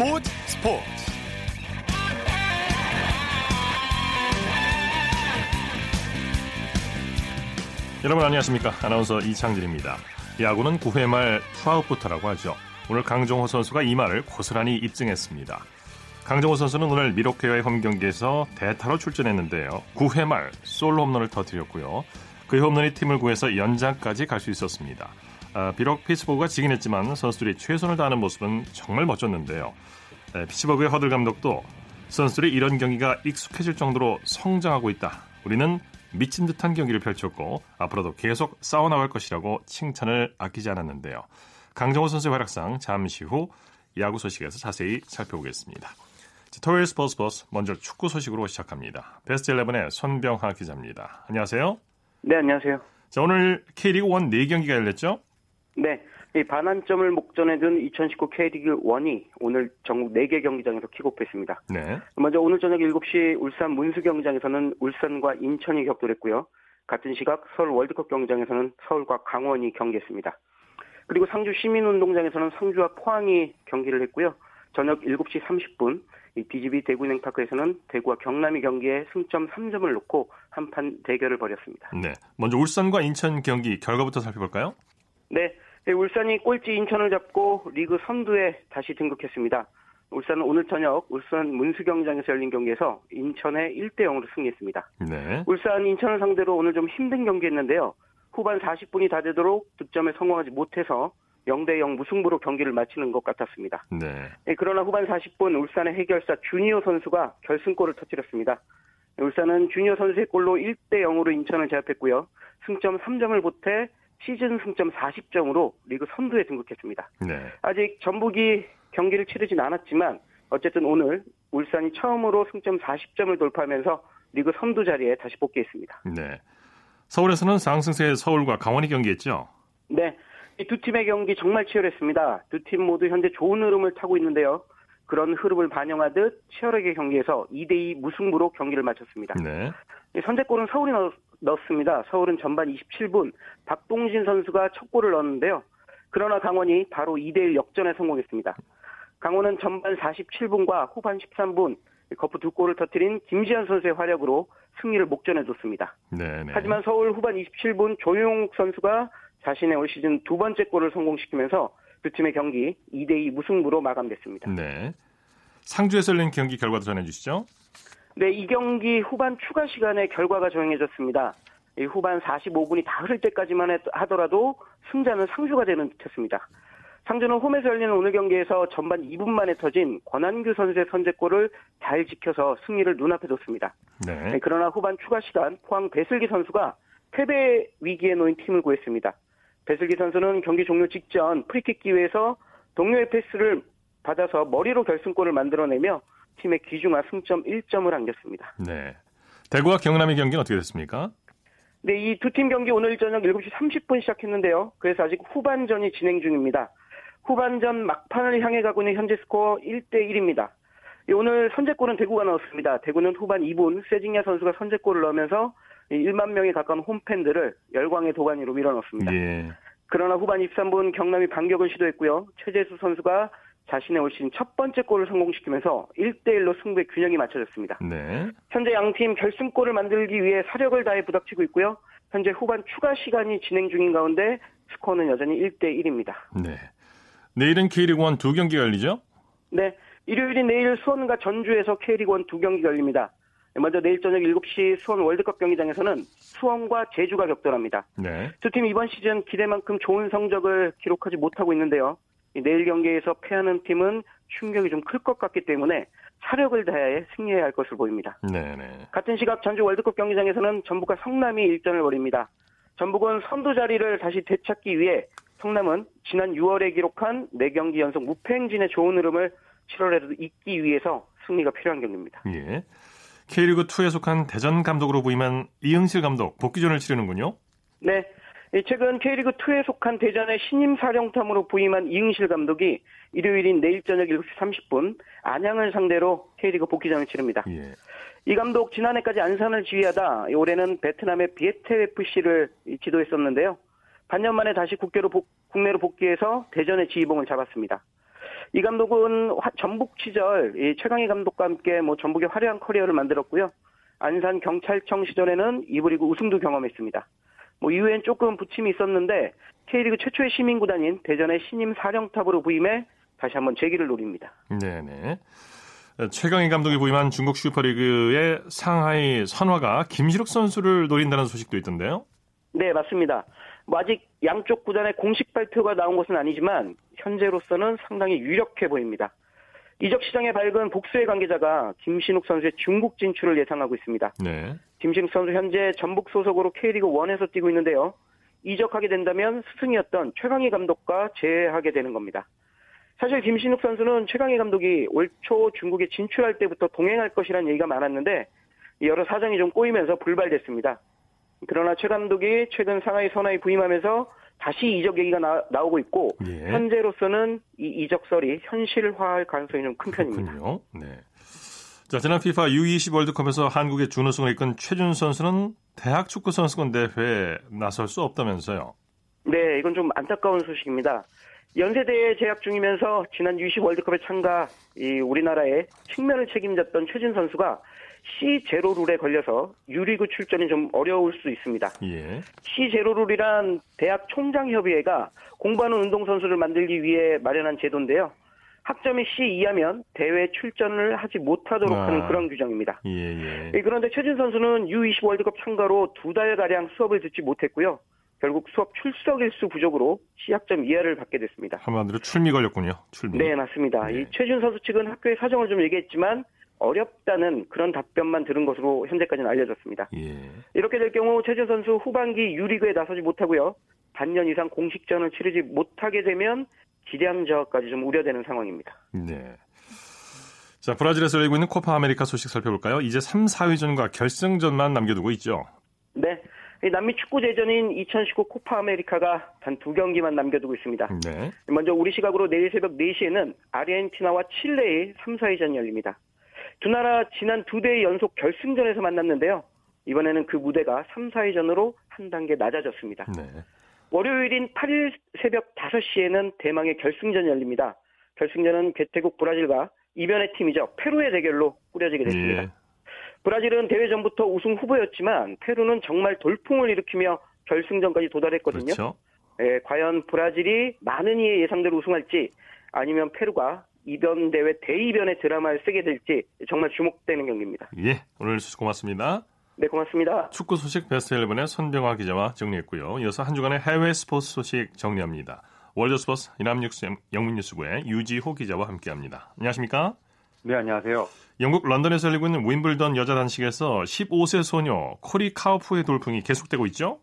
스포츠 스포츠. 여러분 안녕하십니까? 아나운서 이창진입니다. 야구는 9회 말 투아웃부터라고 하죠. 오늘 강정호 선수가 이 말을 고스란히 입증했습니다. 강정호 선수는 오늘 밀워키와의 홈 경기에서 대타로 출전했는데요. 9회 말 솔로 홈런을 터뜨렸고요. 그의 홈런이 팀을 구해서 연장까지 갈 수 있었습니다 아, 비록 피츠버그가 지긴 했지만 선수들이 최선을 다하는 모습은 정말 멋졌는데요. 에, 피츠버그의 허들 감독도 선수들이 이런 경기가 익숙해질 정도로 성장하고 있다. 우리는 미친 듯한 경기를 펼쳤고 앞으로도 계속 싸워나갈 것이라고 칭찬을 아끼지 않았는데요. 강정호 선수의 활약상 잠시 후 야구 소식에서 자세히 살펴보겠습니다. 토요일 스포츠 버스 먼저 축구 소식으로 시작합니다. 베스트 11의 손병하 기자입니다. 안녕하세요. 네, 안녕하세요. 자, 오늘 K리그 1 4경기가 열렸죠? 네. 이 반환점을 목전에 둔 2019 K리그 1이 오늘 전국 4개 경기장에서 킥오프했습니다. 네. 먼저 오늘 저녁 7시 울산 문수 경기장에서는 울산과 인천이 격돌했고요. 같은 시각 서울 월드컵 경기장에서는 서울과 강원이 경기했습니다. 그리고 상주 시민운동장에서는 상주와 포항이 경기를 했고요. 저녁 7시 30분 이 BGB 대구은행파크에서는 대구와 경남이 경기에 승점 3점을 놓고 한판 대결을 벌였습니다. 네. 먼저 울산과 인천 경기 결과부터 살펴볼까요? 네. 울산이 꼴찌 인천을 잡고 리그 선두에 다시 등극했습니다. 울산은 오늘 저녁 울산 문수경기장에서 열린 경기에서 인천에 1대 0으로 승리했습니다. 네. 울산 인천을 상대로 오늘 좀 힘든 경기였는데요. 후반 40분이 다 되도록 득점에 성공하지 못해서 0대 0 무승부로 경기를 마치는 것 같았습니다. 네. 네, 그러나 후반 40분 울산의 해결사 주니어 선수가 결승골을 터뜨렸습니다. 울산은 주니어 선수의 골로 1대 0으로 인천을 제압했고요. 승점 3점을 보태 시즌 승점 40점으로 리그 선두에 등극했습니다. 네. 아직 전북이 경기를 치르진 않았지만 어쨌든 오늘 울산이 처음으로 승점 40점을 돌파하면서 리그 선두 자리에 다시 복귀했습니다. 네. 서울에서는 상승세의 서울과 강원이 경기했죠? 네. 이 두 팀의 경기 정말 치열했습니다. 두 팀 모두 현재 좋은 흐름을 타고 있는데요. 그런 흐름을 반영하듯 치열하게 경기에서 2대2 무승부로 경기를 마쳤습니다. 네. 선제골은 서울이 넣, 넣었습니다. 서울은 전반 27분 박동진 선수가 첫 골을 넣었는데요. 그러나 강원이 바로 2대1 역전에 성공했습니다. 강원은 전반 47분과 후반 13분 거푸 두 골을 터뜨린 김지현 선수의 활약으로 승리를 목전해뒀습니다. 네, 네. 하지만 서울 후반 27분 조용욱 선수가 자신의 올 시즌 두 번째 골을 성공시키면서 두 팀의 경기 2대2 무승부로 마감됐습니다. 네. 상주에서 열린 경기 결과도 전해주시죠. 네, 이 경기 후반 추가 시간에 결과가 정해졌습니다. 이 후반 45분이 다 흐를 때까지만 하더라도 승자는 상주가 되는 듯했습니다. 상주는 홈에서 열리는 오늘 경기에서 전반 2분 만에 터진 권한규 선수의 선제골을 잘 지켜서 승리를 눈앞에 뒀습니다. 네. 네, 그러나 후반 추가 시간 포항 배슬기 선수가 패배 위기에 놓인 팀을 구했습니다. 배슬기 선수는 경기 종료 직전 프리킥 기회에서 동료의 패스를 받아서 머리로 결승골을 만들어내며 팀의 귀중한 승점 1점을 안겼습니다. 네. 대구와 경남의 경기는 어떻게 됐습니까? 네, 이 두 팀 경기 오늘 저녁 7시 30분 시작했는데요. 그래서 아직 후반전이 진행 중입니다. 후반전 막판을 향해 가고 있는 현재 스코어 1대1입니다. 오늘 선제골은 대구가 넣었습니다. 대구는 후반 2분 세징야 선수가 선제골을 넣으면서 1만 명에 가까운 홈팬들을 열광의 도가니로 밀어넣습니다. 예. 그러나 후반 23분 경남이 반격을 시도했고요. 최재수 선수가 자신의 올 시즌 첫 번째 골을 성공시키면서 1대1로 승부의 균형이 맞춰졌습니다. 네. 현재 양팀 결승골을 만들기 위해 사력을 다해 부닥치고 있고요. 현재 후반 추가 시간이 진행 중인 가운데 스코어는 여전히 1대1입니다. 네. 내일은 K리그 1 두 경기가 열리죠? 네. 일요일인 내일 수원과 전주에서 K리그 1 두 경기 열립니다. 먼저 내일 저녁 7시 수원 월드컵 경기장에서는 수원과 제주가 격돌합니다. 네. 두 팀 이번 시즌 기대만큼 좋은 성적을 기록하지 못하고 있는데요. 내일 경기에서 패하는 팀은 충격이 좀 클 것 같기 때문에 사력을 다해 승리해야 할 것으로 보입니다. 네네. 같은 시각 전주 월드컵 경기장에서는 전북과 성남이 일전을 벌입니다. 전북은 선두 자리를 다시 되찾기 위해 성남은 지난 6월에 기록한 4경기 연속 무패 행진의 좋은 흐름을 7월에도 잇기 위해서 승리가 필요한 경기입니다. 예. K리그 2에 속한 대전 감독으로 부임한 이흥실 감독 복귀전을 치르는군요. 네. 최근 K리그 2에 속한 대전의 신임 사령탑으로 부임한 이응실 감독이 일요일인 내일 저녁 7시 30분 안양을 상대로 K리그 복귀전을 치릅니다. 예. 이 감독 지난해까지 안산을 지휘하다 올해는 베트남의 비에테 FC를 지도했었는데요. 반년 만에 다시 국내로, 복, 국내로 복귀해서 대전의 지휘봉을 잡았습니다. 이 감독은 전북 시절 이 최강희 감독과 함께 뭐 전북의 화려한 커리어를 만들었고요. 안산 경찰청 시절에는 이브리그 우승도 경험했습니다. 뭐 이후엔 조금 부침이 있었는데 K리그 최초의 시민 구단인 대전의 신임 사령탑으로 부임해 다시 한번 재기를 노립니다. 네네. 최강희 감독이 부임한 중국 슈퍼리그의 상하이 선화가 김시록 선수를 노린다는 소식도 있던데요. 네, 맞습니다. 뭐 아직 양쪽 구단의 공식 발표가 나온 것은 아니지만 현재로서는 상당히 유력해 보입니다. 이적 시장에 밝은 복수의 관계자가 김신욱 선수의 중국 진출을 예상하고 있습니다. 네. 김신욱 선수 현재 전북 소속으로 K리그 1에서 뛰고 있는데요. 이적하게 된다면 스승이었던 최강희 감독과 재회하게 되는 겁니다. 사실 김신욱 선수는 최강희 감독이 올 초 중국에 진출할 때부터 동행할 것이라는 얘기가 많았는데 여러 사정이 좀 꼬이면서 불발됐습니다. 그러나 최 감독이 최근 상하이 선하이 부임하면서 다시 이적 얘기가 나, 오고 있고 예. 현재로서는 이 이적설이 현실화할 가능성이 좀 큰 편입니다. 그렇군요. 네. 자, 지난 FIFA U20 월드컵에서 한국의 준우승을 이끈 최준 선수는 대학 축구 선수권 대회에 나설 수 없다면서요? 네, 이건 좀 안타까운 소식입니다. 연세대에 재학 중이면서 지난 U20 월드컵에 참가 이 우리나라의 측면을 책임졌던 최준 선수가 C 제로 룰에 걸려서 유리그 출전이 좀 어려울 수 있습니다. 예. C 제로 룰이란 대학 총장 협의회가 공부하는 운동 선수를 만들기 위해 마련한 제도인데요. 학점이 C 이하면 대회 출전을 하지 못하도록 아. 하는 그런 규정입니다. 예, 예. 예 그런데 최진 선수는 U20 월드컵 참가로 두 달 가량 수업을 듣지 못했고요. 결국 수업 출석 일수 부족으로 시학점 이하를 받게 됐습니다. 한마디로 출미 걸렸군요. 출미. 네, 맞습니다. 네. 이 최준 선수 측은 학교의 사정을 좀 얘기했지만 어렵다는 그런 답변만 들은 것으로 현재까지는 알려졌습니다. 예. 이렇게 될 경우 최준 선수 후반기 U리그에 나서지 못하고요. 반년 이상 공식전을 치르지 못하게 되면 기량 저하까지 좀 우려되는 상황입니다. 네. 자, 브라질에서 열리고 있는 코파 아메리카 소식 살펴볼까요? 이제 3, 4위전과 결승전만 남겨두고 있죠. 네. 남미 축구 대전인 2019 코파 아메리카가 단 두 경기만 남겨두고 있습니다. 네. 먼저 우리 시각으로 내일 새벽 4시에는 아르헨티나와 칠레의 3, 4위전이 열립니다. 두 나라 지난 두 대의 연속 결승전에서 만났는데요. 이번에는 그 무대가 3, 4위전으로 한 단계 낮아졌습니다. 네. 월요일인 8일 새벽 5시에는 대망의 결승전이 열립니다. 결승전은 개태국 브라질과 이변의 팀이죠. 페루의 대결로 꾸려지게 됐습니다. 예. 브라질은 대회 전부터 우승 후보였지만 페루는 정말 돌풍을 일으키며 결승전까지 도달했거든요. 그렇죠. 예, 과연 브라질이 많은 이의 예상대로 우승할지 아니면 페루가 이변 대회 대이변의 드라마를 쓰게 될지 정말 주목되는 경기입니다. 예, 오늘 수고 고맙습니다. 네, 고맙습니다. 축구 소식 베스트 11의 손병화 기자와 정리했고요. 이어서 한 주간의 해외 스포츠 소식 정리합니다. 월드스포츠 이남뉴스 영문뉴스부의 유지호 기자와 함께합니다. 안녕하십니까? 네, 안녕하세요. 영국 런던에서 열리고 있는 윔블던 여자 단식에서 15세 소녀 코리 가우프의 돌풍이 계속되고 있죠?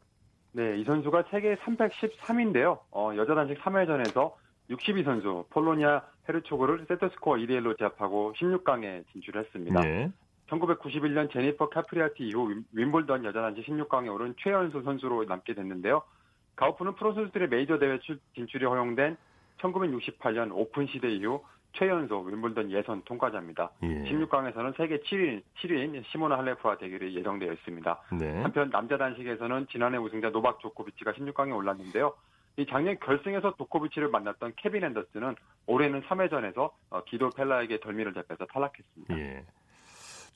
네, 이 선수가 세계 313위인데요. 어, 여자 단식 3회전에서 60위 선수 폴로나 헤르초그를 세트 스코어 2대 1로 제압하고 16강에 진출했습니다. 네. 1991년 제니퍼 카프리아티 이후 윔블던 여자 단식 16강에 오른 최연소 선수로 남게 됐는데요. 가우프는 프로 선수들의 메이저 대회 진출이 허용된 1968년 오픈 시대 이후 최연소 윔블던 예선 통과자입니다. 예. 16강에서는 세계 7위, 7위인 시모나 할레프와 대결이 예정되어 있습니다. 네. 한편 남자 단식에서는 지난해 우승자 노박 조코비치가 16강에 올랐는데요. 이 작년 결승에서 조코비치를 만났던 케빈 앤더슨은 올해는 3회전에서 어, 기도 펠라에게 덜미를 잡혀서 탈락했습니다. 예.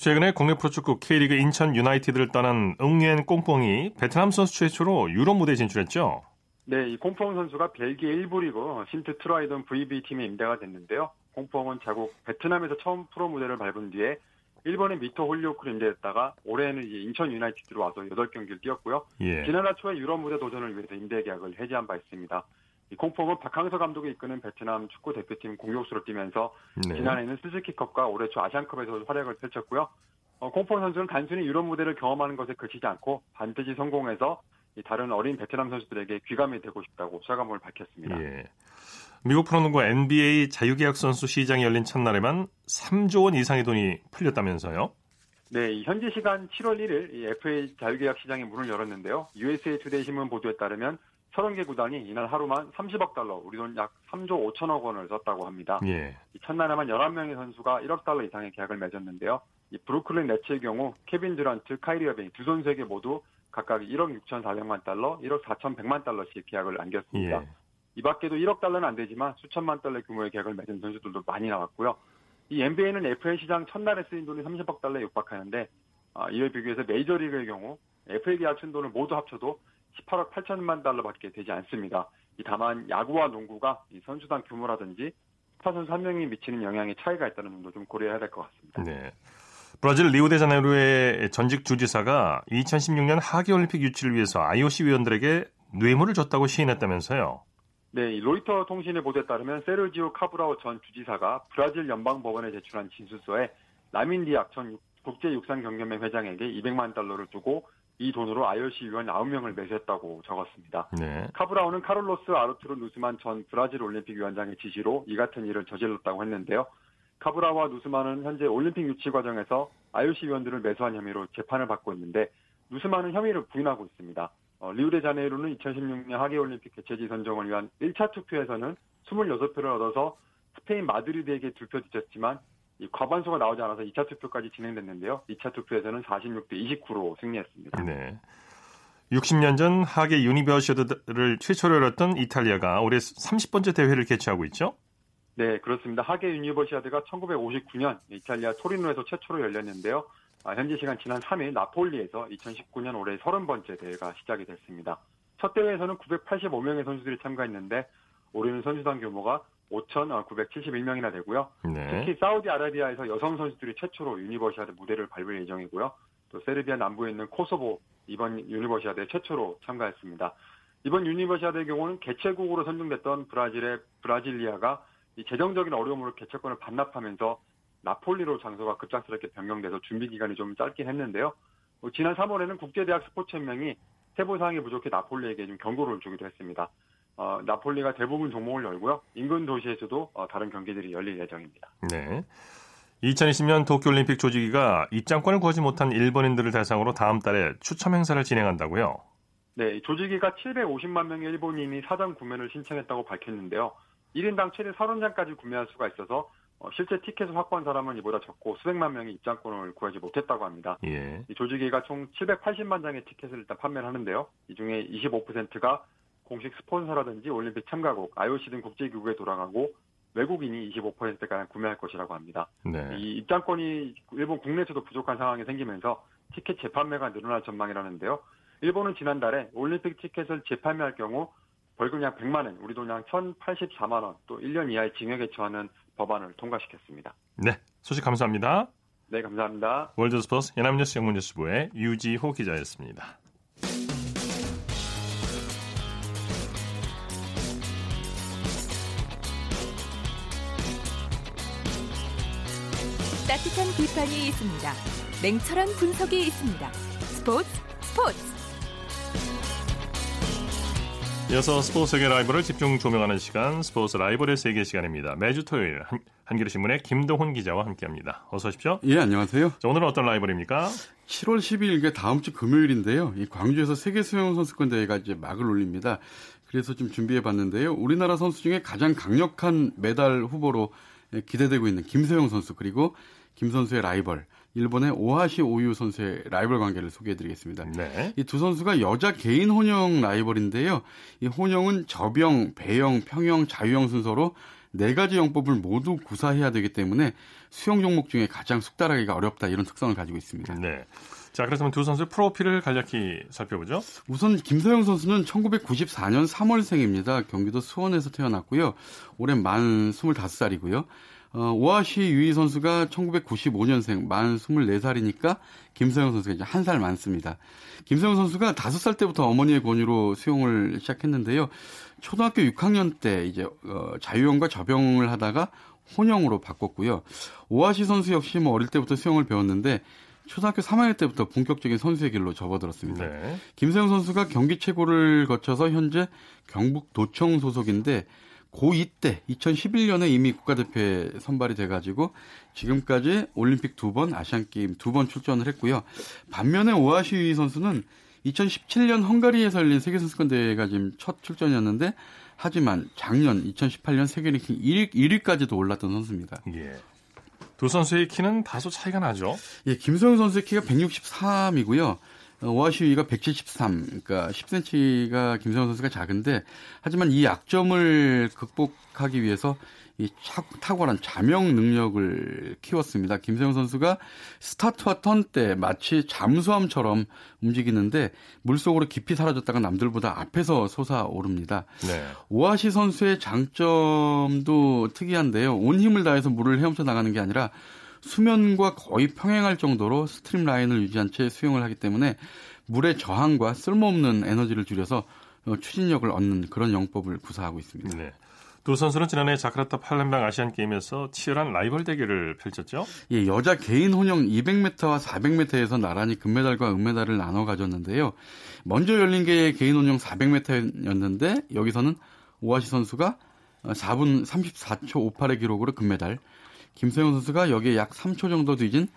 최근에 국내 프로축구 K리그 인천 유나이티드를 떠난 응옌 꽁뽕이 베트남 선수 최초로 유럽 무대에 진출했죠. 네, 이 꽁뽕 선수가 벨기에 1부 리그 신트 트라위던 VV 팀에 임대가 됐는데요. 꽁뽕은 자국 베트남에서 처음 프로 무대를 밟은 뒤에 일본의 미토 홀리호크로 임대했다가 올해는 이제 인천 유나이티드로 와서 8경기를 뛰었고요. 예. 지난해 초에 유럽 무대 도전을 위해서 임대 계약을 해지한 바 있습니다. 이 콩퐁은 박항서 감독이 이끄는 베트남 축구 대표팀 공격수로 뛰면서 네. 지난해는 스즈키컵과 올해 초 아시안컵에서 활약을 펼쳤고요. 어, 콩퐁 선수는 단순히 유럽 무대를 경험하는 것에 그치지 않고 반드시 성공해서 다른 어린 베트남 선수들에게 귀감이 되고 싶다고 사과문을 밝혔습니다. 예. 미국 프로농구 NBA 자유계약 선수 시장이 열린 첫날에만 3조 원 이상의 돈이 풀렸다면서요? 네, 현지 시간 7월 1일 FA 자유계약 시장이 문을 열었는데요. USA 투데이 신문 보도에 따르면 30개 구단이 이날 하루만 30억 달러, 우리 돈 약 3조 5천억 원을 썼다고 합니다. 예. 첫날에만 11명의 선수가 1억 달러 이상의 계약을 맺었는데요. 이 브루클린 네츠의 경우 케빈 듀란트, 카이리 어빙 두 선수에게 모두 각각 1억 6천 4백만 달러, 1억 4천 100만 달러씩 계약을 안겼습니다. 예. 이 밖에도 1억 달러는 안 되지만 수천만 달러 규모의 계약을 맺은 선수들도 많이 나왔고요. 이 NBA는 FA 시장 첫날에 쓰인 돈이 30억 달러에 육박하는데 아, 이에 비교해서 메이저리그의 경우 FA 계약 친 돈을 모두 합쳐도 18억 8천만 달러밖에 되지 않습니다. 다만 야구와 농구가 선수단 규모라든지 스타 선수 한 명이 미치는 영향에 차이가 있다는 점도 좀 고려해야 될 것 같습니다. 네. 브라질 리오데자네이루의 전직 주지사가 2016년 하계올림픽 유치를 위해서 IOC 위원들에게 뇌물을 줬다고 시인했다면서요. 네, 로이터 통신의 보도에 따르면 세르지우 카브랄 전 주지사가 브라질 연방법원에 제출한 진술서에 라민 디악 전 국제육상경연맹 회장에게 200만 달러를 주고 이 돈으로 IOC 위원 9명을 매수했다고 적었습니다. 네. 카브랄은 카를로스 아르투르 누스만 전 브라질 올림픽 위원장의 지시로 이 같은 일을 저질렀다고 했는데요. 카브랄과 누스만은 현재 올림픽 유치 과정에서 IOC 위원들을 매수한 혐의로 재판을 받고 있는데 누스만은 혐의를 부인하고 있습니다. 어, 리우데자네이루는 2016년 하계올림픽 개최지 선정을 위한 1차 투표에서는 26표를 얻어서 스페인 마드리드에게 두 표 뒤졌지만 과반수가 나오지 않아서 2차 투표까지 진행됐는데요. 2차 투표에서는 46대 29로 승리했습니다. 네. 60년 전 하계 유니버시아드를 최초로 열었던 이탈리아가 올해 30번째 대회를 개최하고 있죠? 네, 그렇습니다. 하계 유니버시아드가 1959년 이탈리아 토리노에서 최초로 열렸는데요. 아, 현지 시간 지난 3일 나폴리에서 2019년 올해 30번째 대회가 시작이 됐습니다. 첫 대회에서는 985명의 선수들이 참가했는데 올해는 선수단 규모가 5,971명이나 되고요. 네. 특히 사우디아라비아에서 여성 선수들이 최초로 유니버시아드 무대를 밟을 예정이고요. 또 세르비아 남부에 있는 코소보 이번 유니버시아드에 최초로 참가했습니다. 이번 유니버시아드의 경우는 개최국으로 선정됐던 브라질의 브라질리아가 이 재정적인 어려움으로 개최권을 반납하면서 나폴리로 장소가 급작스럽게 변경돼서 준비 기간이 좀 짧긴 했는데요. 뭐 지난 3월에는 국제대학 스포츠연맹이 세부 사항이 부족해 나폴리에게 좀 경고를 주기도 했습니다. 어, 나폴리가 대부분 종목을 열고요. 인근 도시에서도 어, 다른 경기들이 열릴 예정입니다. 네. 2020년 도쿄올림픽 조직위가 입장권을 구하지 못한 일본인들을 대상으로 다음 달에 추첨 행사를 진행한다고요? 네, 조직위가 750만 명의 일본인이 사전 구매를 신청했다고 밝혔는데요. 1인당 최대 30장까지 구매할 수가 있어서 어, 실제 티켓을 확보한 사람은 이보다 적고 수백만 명이 입장권을 구하지 못했다고 합니다. 예. 이 조직위가 총 780만 장의 티켓을 일단 판매를 하는데요. 이 중에 25%가 공식 스폰서라든지 올림픽 참가국, IOC 등 국제기구에 돌아가고 외국인이 25%가량 구매할 것이라고 합니다. 네. 이 입장권이 일본 국내에서도 부족한 상황이 생기면서 티켓 재판매가 늘어날 전망이라는데요. 일본은 지난달에 올림픽 티켓을 재판매할 경우 벌금 약 100만 원, 우리 돈 약 1,084만 원, 또 1년 이하의 징역에 처하는 법안을 통과시켰습니다. 네, 소식 감사합니다. 네, 감사합니다. 월드스포츠 연합뉴스 영문뉴스부의 유지호 기자였습니다. 따뜻한 비판이 있습니다. 냉철한 분석이 있습니다. 스포츠 스포츠 이어서 스포츠 세계 라이브를 집중 조명하는 시간 스포츠 라이벌의 세계 시간입니다. 매주 토요일 한, 한겨레신문의 김동훈 기자와 함께합니다. 어서 오십시오. 예, 안녕하세요. 자, 오늘은 어떤 라이벌입니까? 7월 12일 다음 주 금요일인데요. 이 광주에서 세계 수영 선수권 대회가 이제 막을 올립니다. 그래서 좀 준비해 봤는데요. 우리나라 선수 중에 가장 강력한 메달 후보로 기대되고 있는 김소영 선수 그리고 김 선수의 라이벌 일본의 오하시 오유 선수의 라이벌 관계를 소개해드리겠습니다. 네. 이두 선수가 여자 개인 혼영 라이벌인데요. 이 혼영은 저병, 배영, 평영, 자유형 순서로 네 가지 영법을 모두 구사해야 되기 때문에 수영 종목 중에 가장 숙달하기가 어렵다 이런 특성을 가지고 있습니다. 네. 자, 그렇다면 두 선수의 프로필을 간략히 살펴보죠. 우선 김서영 선수는 1994년 3월생입니다. 경기도 수원에서 태어났고요. 올해 만 25살이고요. 어, 오아시 유희 선수가 1995년생 만 24살이니까 김서영 선수가 이제 한 살 많습니다. 김서영 선수가 5살 때부터 어머니의 권유로 수영을 시작했는데요. 초등학교 6학년 때 이제 어, 자유형과 접영을 하다가 혼영으로 바꿨고요. 오아시 선수 역시 뭐 어릴 때부터 수영을 배웠는데 초등학교 3학년 때부터 본격적인 선수의 길로 접어들었습니다. 네. 김서영 선수가 경기 최고를 거쳐서 현재 경북 도청 소속인데 고2 때 2011년에 이미 국가대표에 선발이 돼가지고 지금까지 올림픽 두 번, 아시안게임 두 번 출전을 했고요. 반면에 오아시위 선수는 2017년 헝가리에서 열린 세계선수권 대회가 지금 첫 출전이었는데 하지만 작년 2018년 세계랭킹 1위, 1위까지도 올랐던 선수입니다. 예. 두 선수의 키는 다소 차이가 나죠? 예, 김소영 선수의 키가 163이고요. 오하시위가 173, 그러니까 10cm가 김성현 선수가 작은데 하지만 이 약점을 극복하기 위해서 이 탁월한 자명 능력을 키웠습니다. 김세영 선수가 스타트와 턴 때 마치 잠수함처럼 움직이는데 물속으로 깊이 사라졌다가 남들보다 앞에서 솟아오릅니다. 네. 오하시 선수의 장점도 특이한데요. 온 힘을 다해서 물을 헤엄쳐 나가는 게 아니라 수면과 거의 평행할 정도로 streamline을 유지한 채 수영을 하기 때문에 물의 저항과 쓸모없는 에너지를 줄여서 추진력을 얻는 그런 영법을 구사하고 있습니다. 네. 두 선수는 지난해 자카르타 팔렘방 아시안 게임에서 치열한 라이벌 대결을 펼쳤죠. 예, 여자 개인 혼영 200m와 400m에서 나란히 금메달과 은메달을 나눠 가졌는데요. 먼저 열린 게 개인 혼영 400m였는데 여기서는 오하시 선수가 4분 34초 58의 기록으로 금메달, 김세영 선수가 여기에 약 3초 정도 뒤진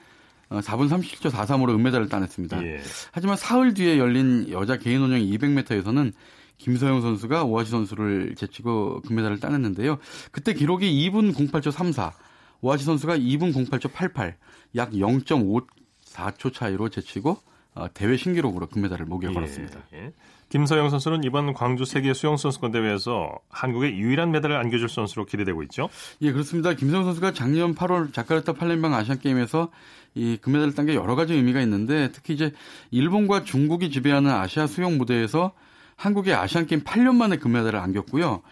4분 37초 43으로 은메달을 따냈습니다. 예. 하지만 사흘 뒤에 열린 여자 개인 혼영 200m에서는 김서영 선수가 오아시 선수를 제치고 금메달을 따냈는데요. 그때 기록이 2분 08초 34, 오아시 선수가 2분 08초 88, 약 0.54초 차이로 제치고 어, 대회 신기록으로 금메달을 목에 예, 걸었습니다. 예. 김서영 선수는 이번 광주 세계 수영 선수권 대회에서 한국의 유일한 메달을 안겨줄 선수로 기대되고 있죠. 예, 그렇습니다. 김서영 선수가 작년 8월 자카르타 팔렘방 아시안 게임에서 이 금메달을 딴 게 여러 가지 의미가 있는데 특히 이제 일본과 중국이 지배하는 아시아 수영 무대에서 한국의 아시안 게임 8년 만에 금메달을 안겼고요.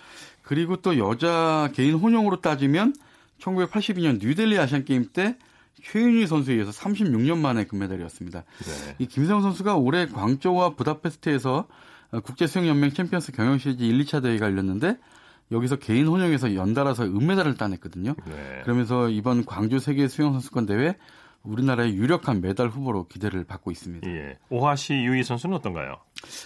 그리고 또 여자 개인 혼용으로 따지면 1982년 뉴델리 아시안 게임 때 최윤희 선수에 의해서 36년 만에 금메달이었습니다. 네. 이 김서영 선수가 올해 광저우와 부다페스트에서 국제수영연맹 챔피언스 경영 시리즈 1, 2차 대회가 열렸는데 여기서 개인 혼영에서 연달아서 은메달을 따냈거든요. 네. 그러면서 이번 광주 세계 수영 선수권 대회 우리나라의 유력한 메달 후보로 기대를 받고 있습니다. 예. 오하시 유이 선수는 어떤가요?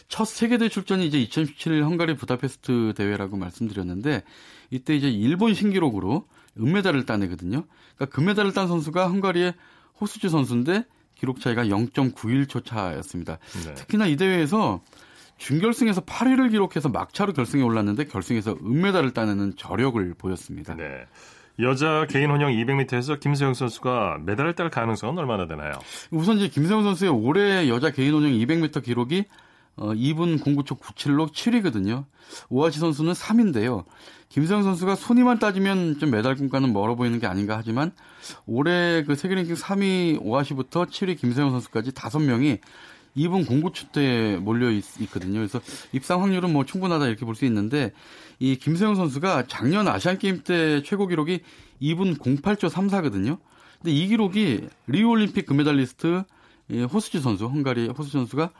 첫 세계대회 출전이 이제 2017 헝가리 부다페스트 대회라고 말씀드렸는데 이때 이제 일본 신기록으로 은메달을 따내거든요. 그러니까 금메달을 딴 선수가 헝가리의 호스주 선수인데 기록 차이가 0.91초 차였습니다. 네. 특히나 이 대회에서 준결승에서 8위를 기록해서 막차로 결승에 올랐는데 결승에서 은메달을 따내는 저력을 보였습니다. 네. 여자 개인 혼영 200m에서 김세영 선수가 메달을 딸 가능성은 얼마나 되나요? 우선 이제 김세영 선수의 올해 여자 개인 혼영 200m 기록이 어, 2분 09초 97로 7위거든요. 오하시 선수는 3인데요. 김세영 선수가 손이만 따지면 좀 메달 꿈과는 멀어 보이는 게 아닌가 하지만 올해 그 세계 랭킹 3위 오하시부터 7위 김세영 선수까지 5명이 2분 09초 때 몰려 있, 거든요 그래서 입상 확률은 뭐 충분하다 이렇게 볼 수 있는데 이 김세영 선수가 작년 아시안 게임 때 최고 기록이 2분 08초 34거든요. 근데 이 기록이 리우 올림픽 금메달리스트 호스주 선수, 헝가리 호스주 선수가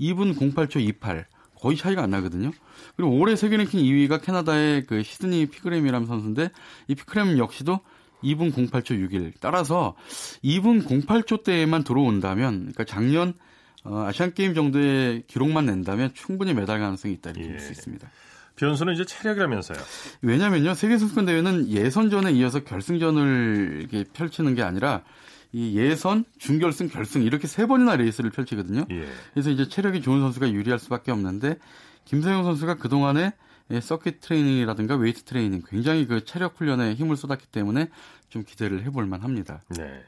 2분 08초 28 거의 차이가 안 나거든요. 그리고 올해 세계 랭킹 2위가 캐나다의 그 시드니 피크램이라는 선수인데 이 피크램 역시도 2분 08초 61. 따라서 2분 08초 대에만 들어온다면 그러니까 작년 어, 아시안 게임 정도의 기록만 낸다면 충분히 메달 가능성이 있다 이렇게 예. 볼수 있습니다. 변수는 이제 체력이라면서요. 왜냐면요. 세계 선수권 대회는 예선전에 이어서 결승전을 이렇게 펼치는 게 아니라 이 예선, 준결승, 결승 이렇게 세 번이나 레이스를 펼치거든요. 예. 그래서 이제 체력이 좋은 선수가 유리할 수밖에 없는데 김서영 선수가 그 동안에 서킷 트레이닝이라든가 웨이트 트레이닝 굉장히 그 체력 훈련에 힘을 쏟았기 때문에 좀 기대를 해볼 만합니다. 네.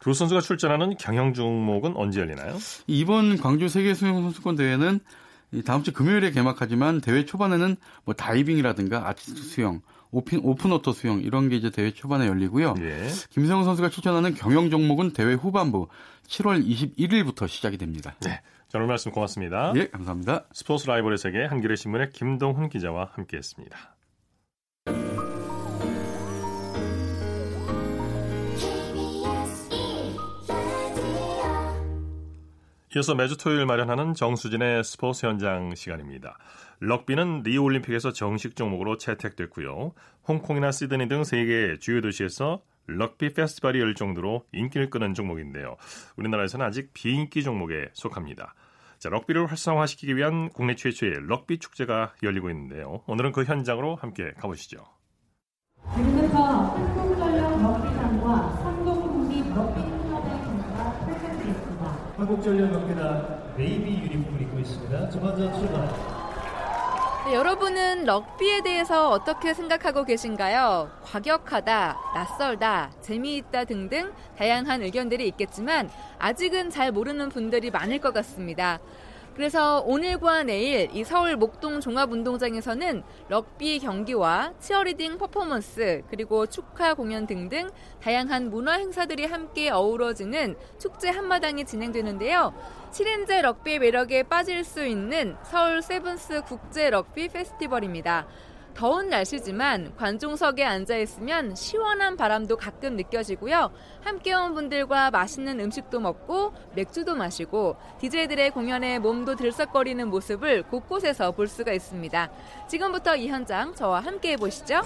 두 선수가 출전하는 경영 종목은 언제 열리나요? 이번 광주 세계 수영 선수권 대회는 다음 주 금요일에 개막하지만 대회 초반에는 뭐 다이빙이라든가 아티스틱 수영, 오픈, 오픈워터 수영 이런 게 이제 대회 초반에 열리고요. 예. 김서영 선수가 출전하는 경영 종목은 대회 후반부 7월 21일부터 시작이 됩니다. 네. 자, 오늘 말씀 고맙습니다. 예, 감사합니다. 스포츠 라이벌의 세계 한겨레 신문의 김동훈 기자와 함께했습니다. 이어서 매주 토요일 마련하는 정수진의 스포츠 현장 시간입니다. 럭비는 리우 올림픽에서 정식 종목으로 채택됐고요. 홍콩이나 시드니 등 세계 주요 도시에서 럭비 페스티벌이 열 정도로 인기를 끄는 종목인데요. 우리나라에서는 아직 비인기 종목에 속합니다. 자, 럭비를 활성화시키기 위한 국내 최초의 럭비 축제가 열리고 있는데요. 오늘은 그 현장으로 함께 가보시죠. 지금부터 한국전력 럭비단과 삼동국립 럭비 한국전력 경기단 네이비 유니폼을 입고 있습니다. 저 먼저 출발. 네, 여러분은 럭비에 대해서 어떻게 생각하고 계신가요? 과격하다, 낯설다, 재미있다 등등 다양한 의견들이 있겠지만 아직은 잘 모르는 분들이 많을 것 같습니다. 그래서 오늘과 내일 이 서울 목동 종합운동장에서는 럭비 경기와 치어리딩 퍼포먼스 그리고 축하 공연 등등 다양한 문화 행사들이 함께 어우러지는 축제 한마당이 진행되는데요. 7인제 럭비 매력에 빠질 수 있는 서울 세븐스 국제 럭비 페스티벌입니다. 더운 날씨지만 관중석에 앉아 있으면 시원한 바람도 가끔 느껴지고요. 함께 온 분들과 맛있는 음식도 먹고 맥주도 마시고 DJ들의 공연에 몸도 들썩거리는 모습을 곳곳에서 볼 수가 있습니다. 지금부터 이 현장 저와 함께 해보시죠.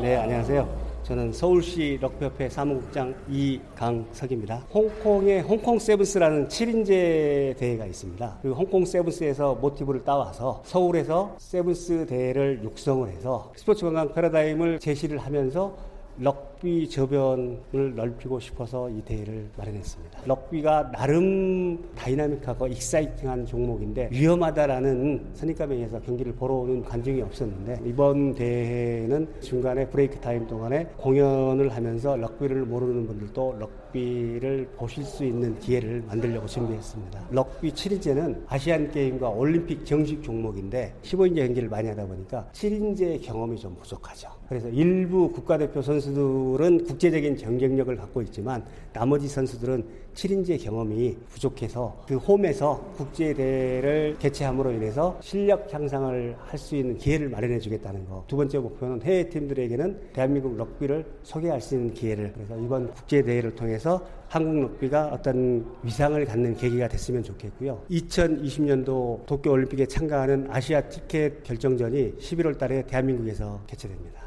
네, 안녕하세요. 저는 서울시 럭비협회 사무국장 이강석입니다. 홍콩에 홍콩 세븐스라는 7인제 대회가 있습니다. 그 홍콩 세븐스에서 모티브를 따와서 서울에서 세븐스 대회를 육성을 해서 스포츠 관광 패러다임을 제시를 하면서 럭비 저변을 넓히고 싶어서 이 대회를 마련했습니다. 럭비가 나름 다이나믹하고 exciting한 종목인데 위험하다라는 선입감에 서 경기를 보러 오는 관중이 없었는데 이번 대회는 중간에 브레이크 타임 동안에 공연을 하면서 럭비를 모르는 분들도 럭비 를 보실 수 있는 기회를 만들려고 준비했습니다. 럭비 7인제는 아시안 게임과 올림픽 정식 종목인데 15인제 경기를 많이 하다 보니까 7인제 경험이 좀 부족하죠. 그래서 일부 국가대표 선수들은 국제적인 경쟁력을 갖고 있지만 나머지 선수들은 7인제 경험이 부족해서 그 홈에서 국제대회를 개최함으로 인해서 실력 향상을 할 수 있는 기회를 마련해 주겠다는 거. 두 번째 목표는 해외 팀들에게는 대한민국 럭비를 소개할 수 있는 기회를 그래서 이번 국제대회를 통해서 한국 럭비가 어떤 위상을 갖는 계기가 됐으면 좋겠고요. 2020년도 도쿄올림픽에 참가하는 아시아 티켓 결정전이 11월 달에 대한민국에서 개최됩니다.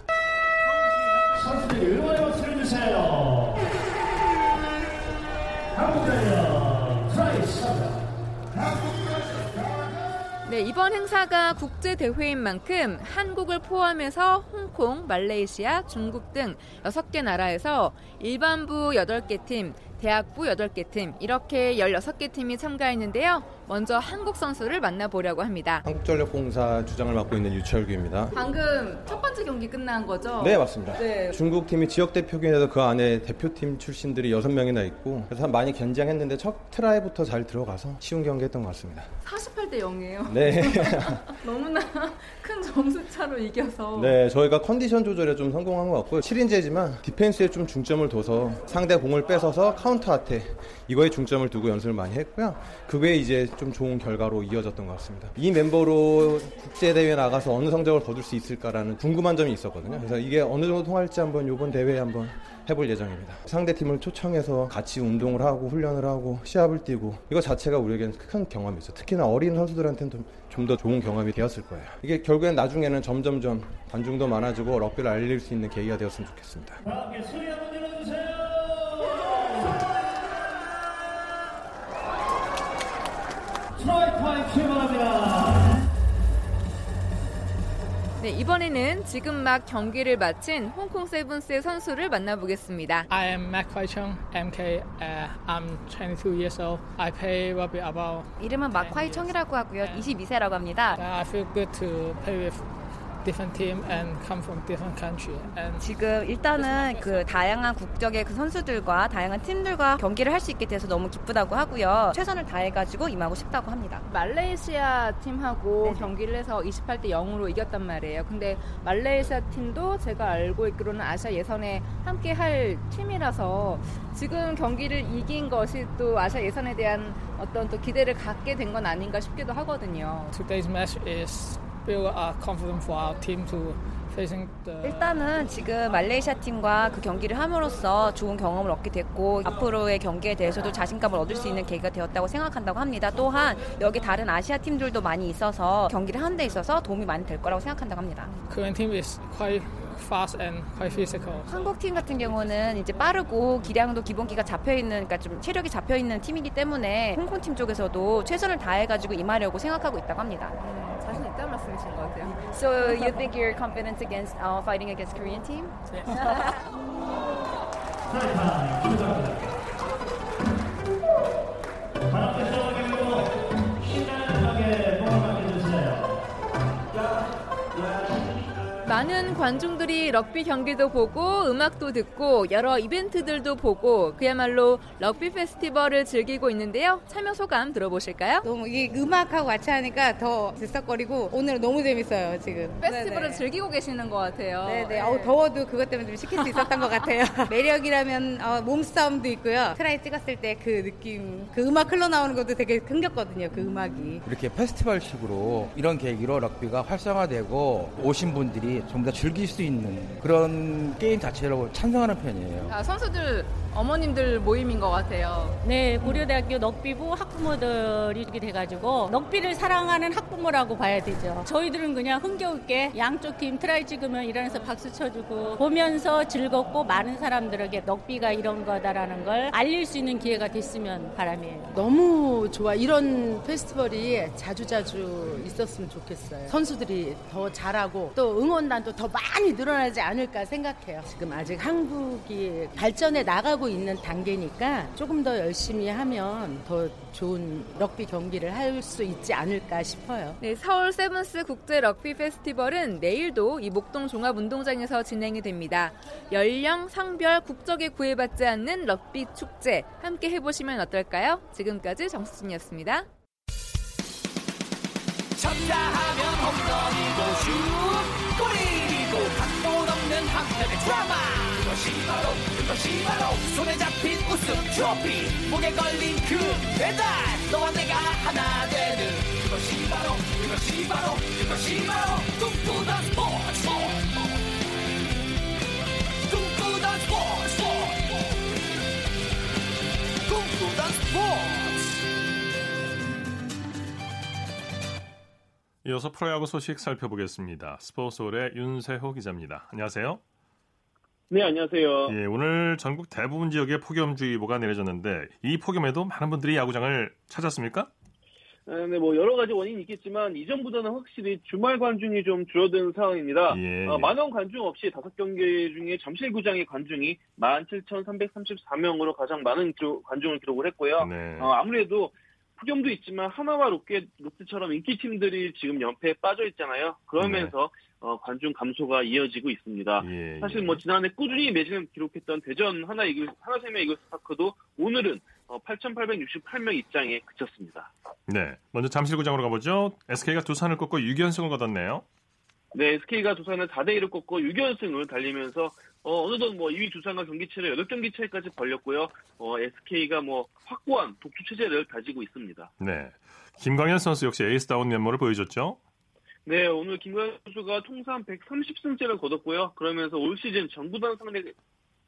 선수들 응원의 박수를 주세요. 네, 이번 행사가 국제 대회인 만큼 한국을 포함해서 홍콩, 말레이시아, 중국 등 6개 나라에서 일반부 8개 팀, 대학부 8개 팀, 이렇게 16개 팀이 참가했는데요. 먼저 한국 선수를 만나보려고 합니다. 한국전력공사 주장을 맡고 있는 유철규입니다. 방금 첫 번째 경기 끝난 거죠? 네, 맞습니다. 네. 중국 팀이 지역 대표팀인데도 그 안에 대표팀 출신들이 6명이나 있고 그래서 많이 긴장했는데 첫 트라이부터 잘 들어가서 쉬운 경기 했던 것 같습니다. 48대 0이에요. 네. 너무나 큰 점수 차로 이겨서. 네, 저희가 컨디션 조절에 좀 성공한 것 같고요. 7인제지만 디펜스에 좀 중점을 둬서 상대 공을 뺏어서 counter attack 이거에 중점을 두고 연습을 많이 했고요. 그게 이제 좀 좋은 결과로 이어졌던 것 같습니다. 이 멤버로 국제대회 나가서 어느 성적을 거둘 수 있을까라는 궁금한 점이 있었거든요. 그래서 이게 어느 정도 통할지 한번 이번 대회에 한번 해볼 예정입니다. 상대 팀을 초청해서 같이 운동을 하고 훈련을 하고 시합을 뛰고 이거 자체가 우리에게는 큰 경험이죠. 특히나 어린 선수들한테는 좀 더 좋은 경험이 되었을 거예요. 이게 결국엔 나중에는 점점점 관중도 많아지고 럭비를 알릴 수 있는 계기가 되었으면 좋겠습니다. 네, 이번에는 지금 막 경기를 마친 홍콩 세븐스의 선수를 만나보겠습니다. I am Mac Kwai Chung, MK. Uh, I'm 22 years old. I play rugby about. 이름은 마콰이 청이라고 하고요. 22세라고 합니다. I feel good to play with different team and come from different country. And 지금 일단은 그 다양한 국적의 그 선수들과 다양한 팀들과 경기를 할 수 있게 돼서 너무 기쁘다고 하고요. 최선을 다해가지고 임하고 싶다고 합니다. 말레이시아 팀하고 네. 경기를 해서 28대 0으로 이겼단 말이에요. 근데 말레이시아 팀도 제가 알고 있기로는 아시아 예선에 함께 할 팀이라서 지금 경기를 이긴 것이 또 아시아 예선에 대한 어떤 또 기대를 갖게 된 건 아닌가 싶기도 하거든요. Today's match is 일단은 지금 말레이시아 팀과 그 경기를 함으로써 좋은 경험을 얻게 됐고 앞으로의 경기에 대해서도 자신감을 얻을 수 있는 계기가 되었다고 생각한다고 합니다. 또한 여기 다른 아시아 팀들도 많이 있어서 경기를 하는 데 있어서 도움이 많이 될 거라고 생각한다고 합니다. 한국 팀 같은 경우는 이제 빠르고 기량도 기본기가 잡혀 있는 그러니까 좀 체력이 잡혀 있는 팀이기 때문에 홍콩 팀 쪽에서도 최선을 다해 가지고 임하려고 생각하고 있다고 합니다. So you think you're confident against uh, fighting against Korean team? 많은 관중들이 럭비 경기도 보고 음악도 듣고 여러 이벤트들도 보고 그야말로 럭비 페스티벌을 즐기고 있는데요. 참여 소감 들어보실까요? 너무 이 음악하고 같이 하니까 더 들썩거리고 오늘 너무 재밌어요 지금. 페스티벌을 네네. 즐기고 계시는 것 같아요. 네네. 네. 어우, 더워도 그것 때문에 좀 식힐 수 있었던 것 같아요. 매력이라면 어, 몸싸움도 있고요. 트라이 찍었을 때 그 느낌, 그 음악 흘러나오는 것도 되게 흥겹거든요. 그 음악이. 이렇게 페스티벌식으로 이런 계기로 럭비가 활성화되고 오신 분들이 전부 다 즐길 수 있는 그런 게임 자체로 찬성하는 편이에요. 아, 선수들 어머님들 모임인 것 같아요. 네, 고려대학교 럭비부 학부모들이 이렇게 돼가지고 럭비를 사랑하는 학부모라고 봐야 되죠. 저희들은 그냥 흥겹게 양쪽 팀 트라이 찍으면 일어나서 박수 쳐주고 보면서 즐겁고 많은 사람들에게 럭비가 이런 거다라는 걸 알릴 수 있는 기회가 됐으면 바람이에요. 너무 좋아. 이런 페스티벌이 자주자주 있었으면 좋겠어요. 선수들이 더 잘하고 또 응원 단도 더 많이 늘어나지 않을까 생각해요. 지금 아직 한국이 발전해 나가고 있는 단계니까 조금 더 열심히 하면 더 좋은 럭비 경기를 할 수 있지 않을까 싶어요. 네, 서울 세븐스 국제 럭비 페스티벌은 내일도 이 목동 종합운동장에서 진행이 됩니다. 연령, 성별, 국적에 구애받지 않는 럭비 축제 함께 해보시면 어떨까요? 지금까지 정수진이었습니다. 쳤다 하면 홈런이고 슛 드라마 그것이 바로 그것이 바로 손에 잡힌 우승 트로피 목에 걸린 그 배달 너와 내가 하나 되는 그것이 바로 그것이 바로 그것이 바로 꿈꾸던 스포츠 꿈꾸던 스포츠 꿈꾸던 스포츠 이어서 프로야구 소식 살펴보겠습니다. 스포츠홀의 윤세호 기자입니다. 안녕하세요. 네, 안녕하세요. 예, 오늘 전국 대부분 지역에 폭염주의보가 내려졌는데 이 폭염에도 많은 분들이 야구장을 찾았습니까? 아, 네, 뭐 여러 가지 원인이 있겠지만 이전보다는 확실히 주말 관중이 좀 줄어든 상황입니다. 예, 어, 만원 관중 없이 다섯 경기 중에 잠실구장의 관중이 17,334명으로 가장 많은 기록, 관중을 기록을 했고요. 네. 어, 아무래도 폭염도 있지만 하나와 롯데, 롯데처럼 인기 팀들이 지금 연패에 빠져 있잖아요. 그러면서 네. 어, 관중 감소가 이어지고 있습니다. 예, 사실 뭐 예. 지난해 꾸준히 매진을 기록했던 대전 하나 이글 하나생명 이글스파크도 오늘은 어, 8,868명 입장에 그쳤습니다. 네, 먼저 잠실구장으로 가보죠. SK가 두산을 꺾고 6연승을 거뒀네요. 네, SK가 두산을 4대 1을 꺾고 6연승을 달리면서 어, 어느덧 뭐 2위 두산과 경기체를 8경기 차이까지 벌렸고요. 어, SK가 뭐 확고한 독주 체제를 가지고 있습니다. 네. 김광현 선수 역시 에이스다운 면모를 보여줬죠. 네, 오늘 김광현 선수가 통산 130승째를 거뒀고요. 그러면서 올 시즌 전구단 상대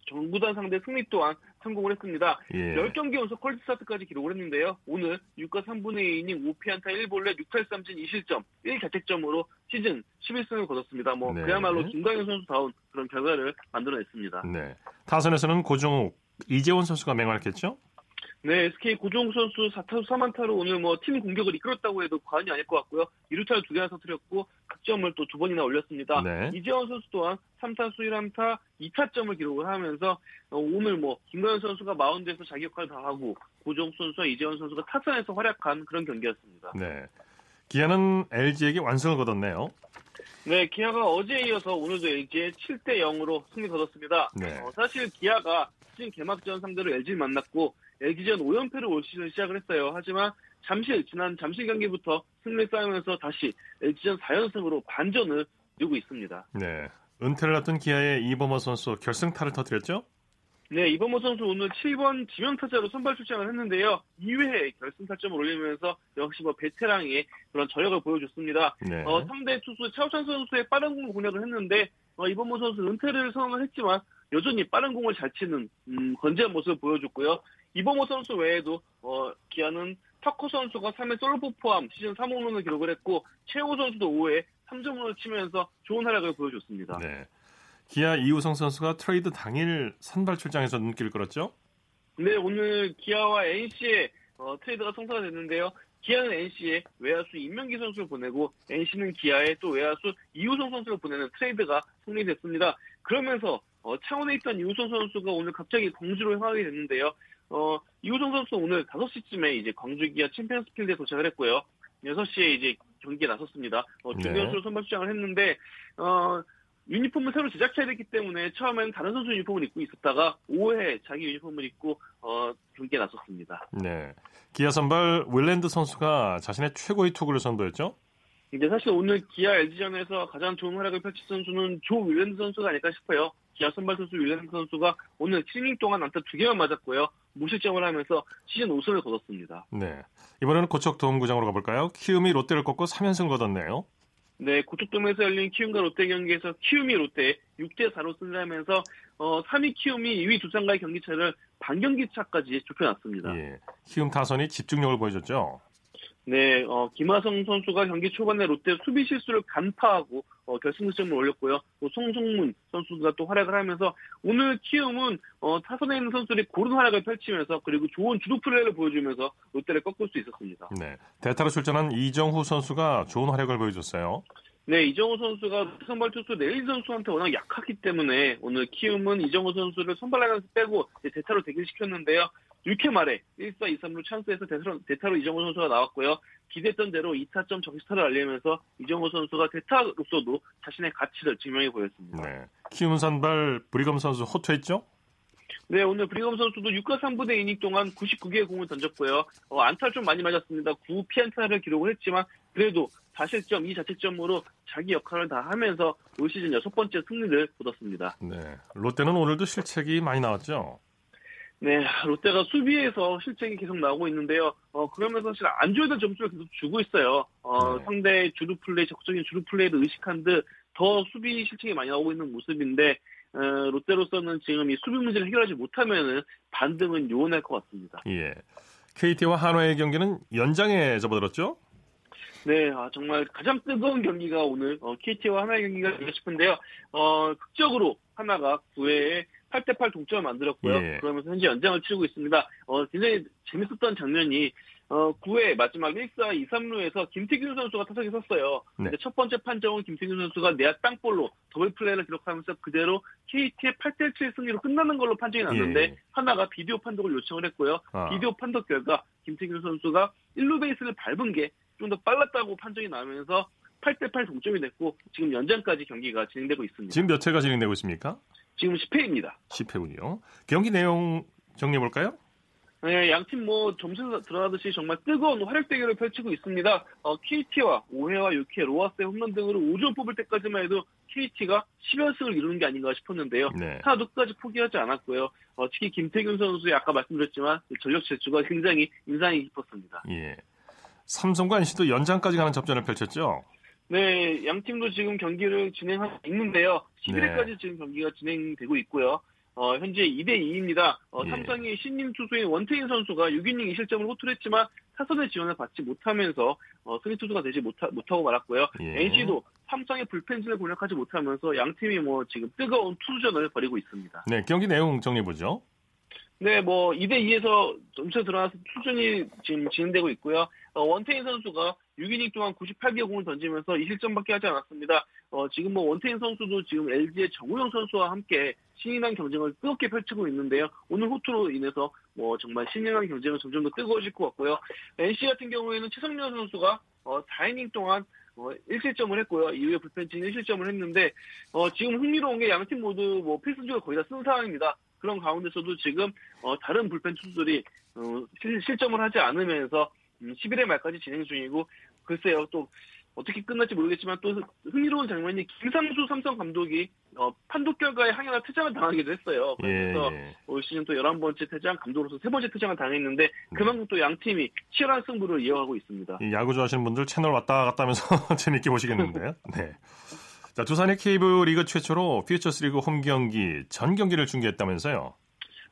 전구단 상대 승리 또한 성공을 했습니다. 예. 10경기 연속 퀄리티 스타트까지 기록을 했는데요. 오늘 6과 3분의 2이닝 5피안타 1볼넷 6탈삼진 2실점 1자책점으로 시즌 11승을 거뒀습니다. 뭐 네. 그야말로 김광현 선수다운 그런 결과를 만들어냈습니다. 네. 타선에서는 고종욱, 이재원 선수가 맹활약했죠? 네, SK 고종욱 선수 4타수 4만타로 오늘 뭐 팀 공격을 이끌었다고 해도 과언이 아닐 것 같고요. 2루타를 두 개나 터뜨렸고 득점을 또 두 번이나 올렸습니다. 네. 이재원 선수 또한 3타수 1안타 2타점을 기록을 하면서 어, 오늘 뭐 김가현 선수가 마운드에서 자기 역할을 다하고 고종욱 선수와 이재원 선수가 타선에서 활약한 그런 경기였습니다. 네. 기아는 LG에게 완승을 거뒀네요. 네, 기아가 어제에 이어서 오늘도 LG에 7대 0으로 승리 거뒀습니다. 네. 어, 사실 기아가 시즌 개막전 상대로 LG를 만났고 LG전 5연패를 올 시즌 시작을 했어요. 하지만 잠실 지난 잠실 경기부터 승리 쌓으면서 다시 LG전 4연승으로 반전을 이루고 있습니다. 네. 은퇴를 앞둔 기아의 이범호 선수 결승타를 터뜨렸죠? 네, 이범호 선수 오늘 7번 지명타자로 선발 출장을 했는데요. 2회에 결승 타점을 올리면서 역시 뭐 베테랑의 그런 저력을 보여줬습니다. 네. 어, 상대 투수 차우찬 선수의 빠른 공 공략을 했는데 어, 이범호 선수 은퇴를 선언을 했지만 여전히 빠른 공을 잘 치는 음, 건재한 모습을 보여줬고요. 이범호 선수 외에도 어, 기아는 터커 선수가 3회 솔로포 포함 시즌 3홈런을 기록을 했고 최형우 선수도 5회 3점을 치면서 좋은 활약을 보여줬습니다. 네. 기아 이우성 선수가 트레이드 당일 선발 출장에서 눈길을 끌었죠? 네, 오늘 기아와 NC의 어, 트레이드가 성사가 됐는데요. 기아는 NC에 외야수 이명기 선수를 보내고 NC는 기아에 또 외야수 이우성 선수를 보내는 트레이드가 성립됐습니다. 그러면서 어, 창원에 있던 이우성 선수가 오늘 갑자기 광주로 향하게 됐는데요. 어, 이우성 선수 오늘 5시쯤에 이제 광주 기아 챔피언스 필드에 도착을 했고요. 6시에 이제 경기에 나섰습니다. 어, 중견수로 네. 선발 출장을 했는데, 어, 유니폼을 새로 제작해야 됐기 때문에 처음에는 다른 선수 유니폼을 입고 있었다가 5회 자기 유니폼을 입고 어, 경기에 나섰습니다. 네. 기아 선발 윌랜드 선수가 자신의 최고의 투구를 선보였죠? 이제 사실 오늘 기아 LG전에서 가장 좋은 활약을 펼친 선수는 조 윌랜드 선수가 아닐까 싶어요. 기아 선발 선수 윌랜드 선수가 오늘 7이닝 동안 안타 2개만 맞았고요. 무실점을 하면서 시즌 5승을 거뒀습니다. 네. 이번에는 고척 도움구장으로 가볼까요? 키움이 롯데를 꺾고 3연승 거뒀네요. 네, 고척돔에서 열린 키움과 롯데 경기에서 키움이 롯데 6대 4로 승리하면서 어, 3위 키움이 2위 두산과의 경기차를 반경기 차까지 좁혀놨습니다. 예. 키움 타선이 집중력을 보여줬죠. 네, 어, 김하성 선수가 경기 초반에 롯데 수비 실수를 간파하고 어, 결승 득점을 올렸고요. 또 송성문 선수가 또 활약을 하면서 오늘 키움은 어, 타선에 있는 선수들이 고른 활약을 펼치면서 그리고 좋은 주도 플레이를 보여주면서 롯데를 꺾을 수 있었습니다. 네, 대타로 출전한 이정후 선수가 좋은 활약을 보여줬어요. 네, 이정우 선수가 선발 투수 네일 선수한테 워낙 약하기 때문에 오늘 키움은 이정우 선수를 선발 라인에서 빼고 대타로 대기시켰는데요. 6회 말에 1사 2, 3루 찬스에서 대타로, 대타로 이정후 선수가 나왔고요. 기대했던 대로 2타점 적시타를 날리면서 이정후 선수가 대타로서도 자신의 가치를 증명해 보였습니다. 네. 키움 선발 브리검 선수 호투했죠? 네, 오늘 브리검 선수도 6과 3분의 이닝 동안 99개의 공을 던졌고요. 어, 안타를 좀 많이 맞았습니다. 9 피안타를 기록을 했지만 그래도 4실점, 2자책점으로 자기 역할을 다 하면서 올 시즌 여섯 번째 승리를 거뒀습니다. 네, 롯데는 오늘도 실책이 많이 나왔죠? 네, 롯데가 수비에서 실책이 계속 나오고 있는데요. 어, 그러면서 사실 안 줘야 될 점수를 계속 주고 있어요. 어, 네. 상대 주루 플레이, 적극적인 주루 플레이를 의식한 듯 더 수비 실책이 많이 나오고 있는 모습인데, 어, 롯데로서는 지금 이 수비 문제를 해결하지 못하면은 반등은 요원할 것 같습니다. 예. KT와 한화의 경기는 연장에 접어들었죠? 네, 아, 정말 가장 뜨거운 경기가 오늘 어, KT와 하나의 경기가 아닐까 싶은데요. 어, 극적으로 하나가 9회에 8대8 동점을 만들었고요. 예. 그러면서 현재 연장을 치르고 있습니다. 어, 굉장히 재밌었던 장면이 어, 9회 마지막 1사 2, 3루에서 김태균 선수가 타석에 섰어요. 네. 첫 번째 판정은 김태균 선수가 내야 땅볼로 더블 플레이를 기록하면서 그대로 KT의 8대7 승리로 끝나는 걸로 판정이 났는데 예. 하나가 비디오 판독을 요청을 했고요. 아. 비디오 판독 결과 김태균 선수가 1루 베이스를 밟은 게 좀 더 빨랐다고 판정이 나면서 8대8 동점이 됐고 지금 연장까지 경기가 진행되고 있습니다. 지금 몇 회가 진행되고 있습니까? 지금 10회입니다. 10회군요. 경기 내용 정리해 볼까요? 네, 양팀 뭐 점수 들어가듯이 정말 뜨거운 활약 대결을 펼치고 있습니다. 어, KT와 5회와 6회 로하스의 홈런 등으로 5점 뽑을 때까지만 해도 KT가 10연승을 이루는 게 아닌가 싶었는데요. 네. 하나도 끝까지 포기하지 않았고요. 어, 특히 김태균 선수의 아까 말씀드렸지만 전력 질주가 굉장히 인상이 깊었습니다. 예. 삼성과 NC도 연장까지 가는 접전을 펼쳤죠. 네, 양 팀도 지금 경기를 진행하고 있는데요. 11회까지 네. 지금 경기가 진행되고 있고요. 어, 현재 2대 2입니다. 어, 예. 삼성의 신임 투수인 원태인 선수가 6이닝 2실점을 호투했지만 타선의 지원을 받지 못하면서 어, 승리 투수가 되지 못하, 못하고 말았고요. 예. NC도 삼성의 불펜진을 공략하지 못하면서 양 팀이 뭐 지금 뜨거운 투전을 벌이고 있습니다. 네, 경기 내용 정리해 보죠. 네, 뭐 2대 2에서 점수 드러나서 투전이 지금 진행되고 있고요. 어, 원태인 선수가 6이닝 동안 98개 공을 던지면서 2실점밖에 하지 않았습니다. 어, 지금 뭐 원태인 선수도 지금 LG의 정우영 선수와 함께 신인왕 경쟁을 뜨겁게 펼치고 있는데요. 오늘 호투로 인해서 뭐 정말 신인왕 경쟁은 점점 더 뜨거워질 것 같고요. NC 같은 경우에는 최성렬 선수가 어, 4이닝 동안 어, 1실점을 했고요. 이후에 불펜진 1실점을 했는데 어, 지금 흥미로운 게 양 팀 모두 뭐 필승주가 거의 다 쓴 상황입니다. 그런 가운데서도 지금 어, 다른 불펜 투수들이 어, 실, 실점을 하지 않으면서 11회 음, 말까지 진행 중이고 글쎄요 또 어떻게 끝날지 모르겠지만 또 흥미로운 장면이 김상수 삼성 감독이 어, 판독 결과에 항해나 퇴장을 당하기도 했어요. 그래서 예, 예. 올 시즌 또 11번째 퇴장, 감독으로서 세 번째 퇴장을 당했는데 그만큼 또 양 팀이 치열한 승부를 이어가고 있습니다. 야구 좋아하시는 분들 채널 왔다 갔다 하면서 재밌게 보시겠는데요. 네. 자, 두산의 케이블 리그 최초로 퓨처스 리그 홈 경기 전 경기를 중계했다면서요.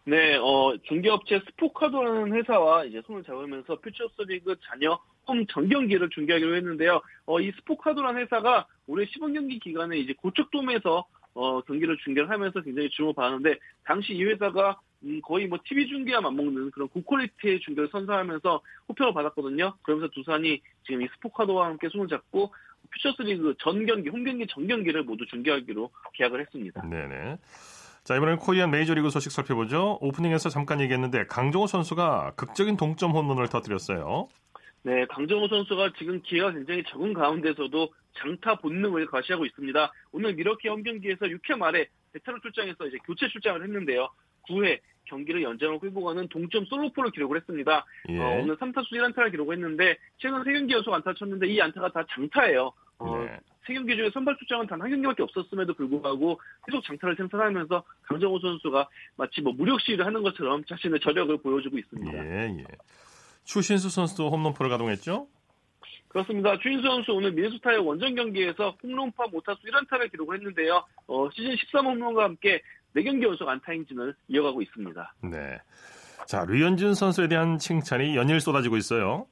네, 어, 중개업체 스포카도라는 회사와 이제 손을 잡으면서 퓨처스리그 자녀 홈 전 경기를 중계하기로 했는데요. 어, 이 스포카도라는 회사가 올해 시범 경기 기간에 이제 고척돔에서 어, 경기를 중계를 하면서 굉장히 주목받았는데 당시 이 회사가 음, 거의 뭐 TV 중계와 맞먹는 그런 고퀄리티의 중계를 선사하면서 호평을 받았거든요. 그러면서 두산이 지금 이 스포카도와 함께 손을 잡고 퓨처스리그 전 경기, 홈 경기 전 경기를 모두 중계하기로 계약을 했습니다. 네네. 자, 이번엔 코리안 메이저리그 소식 살펴보죠. 오프닝에서 잠깐 얘기했는데 강정호 선수가 극적인 동점 홈런을 터뜨렸어요. 네, 강정호 선수가 지금 기회가 굉장히 적은 가운데서도 장타 본능을 과시하고 있습니다. 오늘 미러키 홈 경기에서 6회 말에 베테랑 출장에서 이제 교체 출장을 했는데요. 9회 경기를 연장으로 끌고 가는 동점 솔로포를 기록을 했습니다. 예. 어, 오늘 3타수 1안타를 기록했는데 최근 3경기 연속 안타 쳤는데 이 안타가 다 장타예요. 어, 네. 3경기 중에 선발 출장은 단 한 경기밖에 없었음에도 불구하고 계속 장타를 생산하면서 강정호 선수가 마치 뭐 무력 시위를 하는 것처럼 자신의 저력을 보여주고 있습니다. 예, 예. 추신수 선수도 홈런포를 가동했죠? 그렇습니다. 추인수 선수 오늘 미네소타의 원정 경기에서 홈런파 모타수 1안타를 기록을 했는데요. 어, 시즌 13홈런과 함께 4경기 연속 안타 행진을 이어가고 있습니다. 네. 자, 류현진 선수에 대한 칭찬이 연일 쏟아지고 있어요.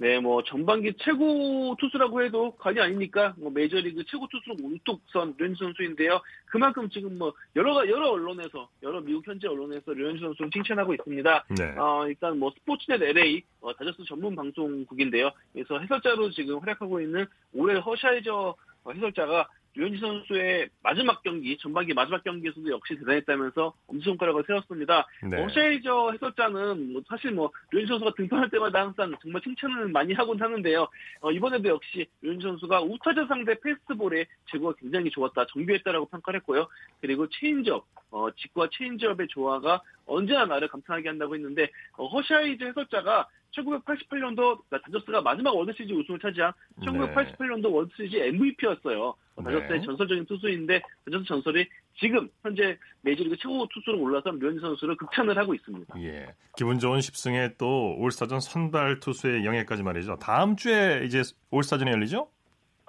네, 뭐 전반기 최고 투수라고 해도 과언이 아니니까 뭐 메이저리그 최고 투수로 우뚝선 류현진 선수인데요. 그만큼 지금 뭐 여러 여러 언론에서 여러 미국 현지 언론에서 류현진 선수를 칭찬하고 있습니다. 네. 어, 일단 뭐 스포츠넷 LA 어, 다저스 전문 방송국인데요. 그래서 해설자로 지금 활약하고 있는 올해 허샤이저 해설자가 류현진 선수의 마지막 경기, 전반기 마지막 경기에서도 역시 대단했다면서 엄지손가락을 세웠습니다. 네. 어셰이저 해설자는 뭐 사실 뭐 류현진 선수가 등판할 때마다 항상 정말 칭찬을 많이 하곤 하는데요. 어, 이번에도 역시 류현진 선수가 우타자 상대 패스트볼의 제구가 굉장히 좋았다, 정밀했다라고 평가를 했고요. 그리고 체인지업, 어, 직구와 체인지업의 조화가 언제나 나를 감탄하게 한다고 했는데 어, 허샤이저 해설자가 1988년도 그러니까 다저스가 마지막 월드시리즈 우승을 차지한 1988년도 월드시리즈 MVP였어요. 네. 다저스의 전설적인 투수인데 다저스 전설이 지금 현재 메이저리그 최고 투수로 올라선 류현진 선수를 극찬을 하고 있습니다. 예. 기분 좋은 10승에 또 올스타전 선발 투수의 영예까지 말이죠. 다음 주에 이제 올스타전이 열리죠?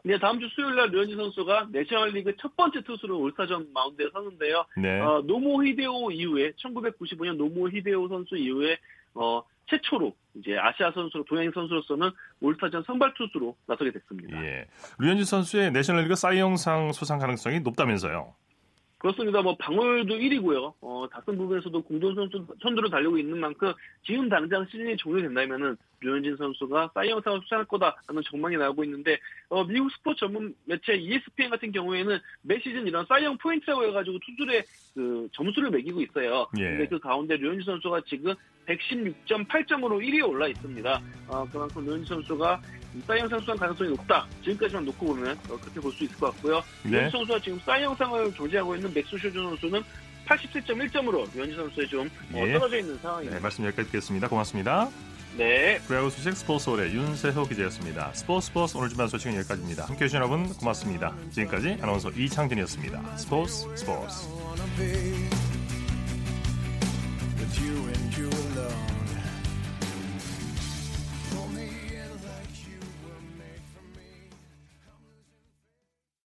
네, 다음 주 수요일 날 류현진 선수가 내셔널리그 첫 번째 투수로 올스타전 마운드에 서는데요. 네. 어, 노모 히데오 이후에 1995년 노모 히데오 선수 이후에 어, 최초로 이제 아시아 선수로 동양 선수로서는 올스타전 선발 투수로 나서게 됐습니다. 예. 류현진 선수의 내셔널리그 사이영상 수상 가능성이 높다면서요. 그렇습니다. 뭐 방어율도 1위고요. 어, 다른 부분에서도 공동 선수 선두로 달리고 있는 만큼 지금 당장 시즌이 종료된다면은 류현진 선수가 사이영상을 수상할 거다라는 전망이 나오고 있는데 어, 미국 스포츠 전문 매체 ESPN 같은 경우에는 매 시즌 이런 사이영 포인트라고 해가지고 투수들의 그 점수를 매기고 있어요. 예. 근데 그 가운데 류현진 선수가 지금 116.8점으로 1위에 올라 있습니다. 어, 그만큼 류현진 선수가 사이영상 수상 가능성이 높다. 지금까지만 놓고 보면 어, 그렇게 볼 수 있을 것 같고요. 네. 류현진 선수가 지금 사이영상을 견제하고 있는 맥스 슈어저 선수는 87.1점으로 류현진 선수에 좀 어, 예. 떨어져 있는 상황입니다. 네, 말씀 여기까지 듣겠습니다. 고맙습니다. 네. 프로야구 소식 스포츠홀의 윤세호 기자였습니다. 스포츠 스포츠 오늘 준비한 소식은 여기까지입니다. 함께해 주신 여러분 고맙습니다. 지금까지 아나운서 이창진이었습니다. 스포츠 스포츠.